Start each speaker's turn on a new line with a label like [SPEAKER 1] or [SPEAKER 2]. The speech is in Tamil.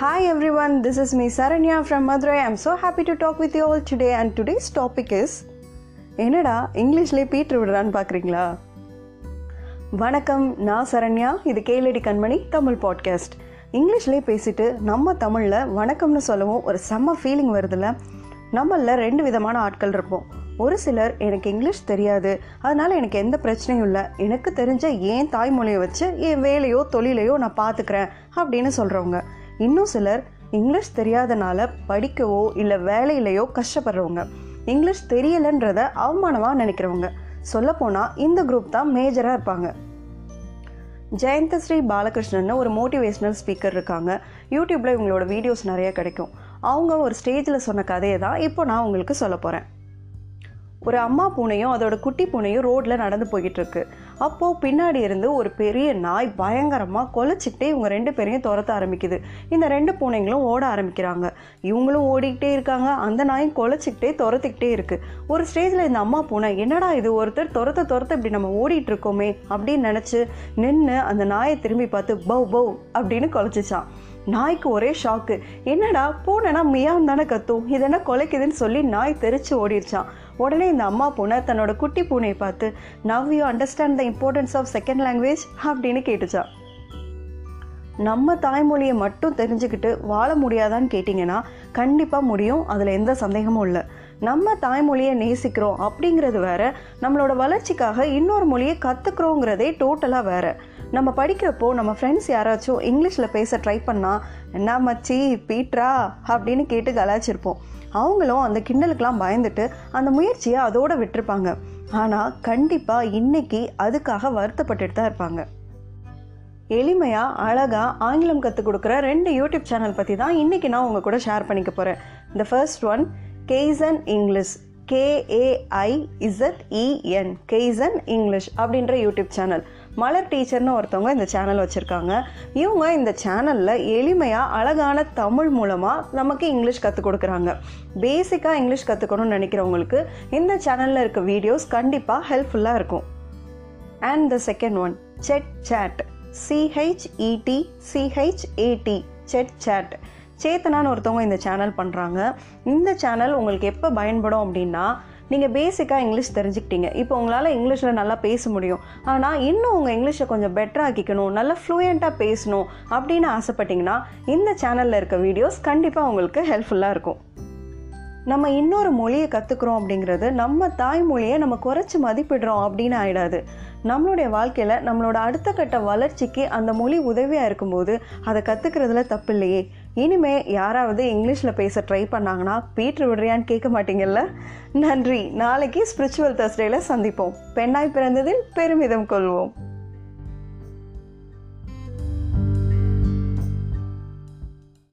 [SPEAKER 1] Hi everyone, this is me Saranya from Madurai. I'm so happy to talk with you all today. And today's topic is என்னடா இங்கிலீஷ்லேயே பீட்ரு விடுறான்னு பார்க்குறீங்களா வணக்கம். நான் சரண்யா. இது கேளடி கண்மணி தமிழ் பாட்காஸ்ட் இங்கிலீஷ்லேயே பேசிட்டு நம்ம தமிழில் வணக்கம்னு சொல்லவும் ஒரு செம்ம ஃபீலிங் வருதுல்ல. நம்மளில் ரெண்டு விதமான ஆட்கள் இருப்போம். ஒரு சிலர் எனக்கு இங்கிலீஷ் தெரியாது. அதனால் எனக்கு எந்த பிரச்சனையும் இல்லை. எனக்கு தெரிஞ்ச ஏன் தாய்மொழியை வச்சு என் வேலையோ தொழிலையோ நான் பார்த்துக்கிறேன் அப்படின்னு சொல்கிறவங்க இன்னும் சிலர் இங்கிலீஷ் தெரியாதனால படிக்கவோ இல்லை வேலையிலையோ கஷ்டப்படுறவங்க. இங்கிலீஷ் தெரியலன்றத அவமானமாக நினைக்கிறவங்க. சொல்லப்போனால் இந்த குரூப் தான் மேஜராக இருப்பாங்க. ஜெயந்தஸ்ரீ பாலகிருஷ்ணன் ஒரு மோட்டிவேஷ்னல் ஸ்பீக்கர் இருக்காங்க. யூடியூப்பில் இவங்களோட வீடியோஸ் நிறைய கிடைக்கும். அவங்க ஒரு ஸ்டேஜில் சொன்ன கதையை தான் இப்போ நான் உங்களுக்கு சொல்ல போகிறேன் ஒரு அம்மா பூனையும் அதோட குட்டி பூனையும் ரோட்டில் நடந்து போய்கிட்டுருக்கு அப்போது பின்னாடி இருந்து ஒரு பெரிய நாய் பயங்கரமாக கொலைச்சிக்கிட்டே இவங்க ரெண்டு பேரையும் துரத்த ஆரம்பிக்குது. இந்த ரெண்டு பூனைங்களும் ஓட ஆரம்பிக்கிறாங்க. இவங்களும் ஓடிக்கிட்டே இருக்காங்க. அந்த நாயும் கொலைச்சிக்கிட்டே துரத்திக்கிட்டே இருக்குது ஒரு ஸ்டேஜில் இந்த அம்மா பூனை என்னடா இது? ஒருத்தர் துரத்த துரத்த இப்படி நம்ம ஓடிட்டு இருக்கோமே? அப்படின்னு நினச்சி நின்று அந்த நாயை திரும்பி பார்த்து பவ் பவ் அப்படின்னு கொலைச்சிச்சான். நாய்க்கு ஒரே ஷாக்கு என்னடா பூனைனா மியான் தானே கத்தும். இது என்ன கொலைக்குதுன்னு சொல்லி நாய் தெரிச்சு ஓடிடுச்சான் உடனே இந்த அம்மா பூனை தன்னோட குட்டி பூனையை பார்த்து now you understand the importance of second language அப்படின்னு கேட்டுச்சான் நம்ம தாய்மொழியை மட்டும் தெரிஞ்சுக்கிட்டு வாழ முடியாதான்னு கேட்டிங்கன்னா கண்டிப்பாக முடியும். அதில் எந்த சந்தேகமும் இல்லை. நம்ம தாய்மொழியை நேசிக்கிறோம் அப்படிங்கிறது வேற நம்மளோட வளர்ச்சிக்காக இன்னொரு மொழியை கற்றுக்குறோங்கிறதே டோட்டலாக வேறு. நம்ம படிக்கிறப்போ நம்ம ஃப்ரெண்ட்ஸ் யாராச்சும் இங்கிலீஷில் பேச ட்ரை பண்ணால் என்ன மச்சி பீட்ரா? அப்படின்னு கேட்டு கலாச்சிருப்போம் அவங்களும் அந்த கிண்டலுக்கெலாம் பயந்துட்டு அந்த முயற்சியை அதோடு விட்டுருப்பாங்க. ஆனால் கண்டிப்பாக இன்னைக்கு அதுக்காக வருத்தப்பட்டுட்டு தான் இருப்பாங்க. எளிமையாக அழகாக ஆங்கிலம் கற்றுக் கொடுக்குற ரெண்டு யூடியூப் சேனல் பற்றி தான் இன்றைக்கி நான் உங்கள் கூட ஷேர் பண்ணிக்க போகிறேன் இந்த first one Kaizen English K A I Z E N Kaizen English அப்படின்ற யூடியூப் சேனல் மலர் டீச்சர்னு ஒருத்தவங்க இந்த சேனல் வச்சுருக்காங்க. இவங்க இந்த சேனலில் எளிமையாக அழகான தமிழ் மூலமாக நமக்கு இங்கிலீஷ் கற்றுக் கொடுக்குறாங்க. பேசிக்காக இங்கிலீஷ் கற்றுக்கணும்னு நினைக்கிறவங்களுக்கு இந்த சேனலில் இருக்க வீடியோஸ் கண்டிப்பாக ஹெல்ப்ஃபுல்லாக இருக்கும். And the second one chet chat C H E T C H A T chet chat சேத்தனான்னு ஒருத்தவங்க இந்த சேனல் பண்ணுறாங்க இந்த சேனல் உங்களுக்கு எப்போ பயன்படும் அப்படின்னா நீங்கள் பேசிக்காக இங்கிலீஷ் தெரிஞ்சுக்கிட்டீங்க. இப்போ உங்களால் இங்கிலீஷில் நல்லா பேச முடியும். ஆனால் இன்னும் உங்கள் இங்கிலீஷை கொஞ்சம் பெட்டராக்கிக்கணும் நல்லா ஃப்ளூயண்ட்டாக பேசணும் அப்படின்னு ஆசைப்பட்டீங்கன்னா இந்த சேனலில் இருக்க வீடியோஸ் கண்டிப்பாக உங்களுக்கு ஹெல்ப்ஃபுல்லாக இருக்கும். நம்ம இன்னொரு மொழியை கற்றுக்குறோம் அப்படிங்கிறது நம்ம தாய்மொழியை நம்ம குறைச்சி மதிப்பிடுறோம் அப்படின்னு ஆயிடாது. நம்மளுடைய வாழ்க்கையில் நம்மளோட அடுத்த கட்ட வளர்ச்சிக்கு அந்த மொழி உதவியாக இருக்கும்போது அதை கற்றுக்கிறதுல தப்பு இல்லையே இனிமே யாராவது இங்கிலீஷில் பேச ட்ரை பண்ணாங்கன்னா பீட்ரு விடுறியான்னு கேட்க மாட்டீங்கல்ல? நன்றி. நாளைக்கு ஸ்பிரிச்சுவல் தர்ஸ்டேல சந்திப்போம். பெண்ணாய் பிறந்ததில் பெருமிதம் கொள்வோம்.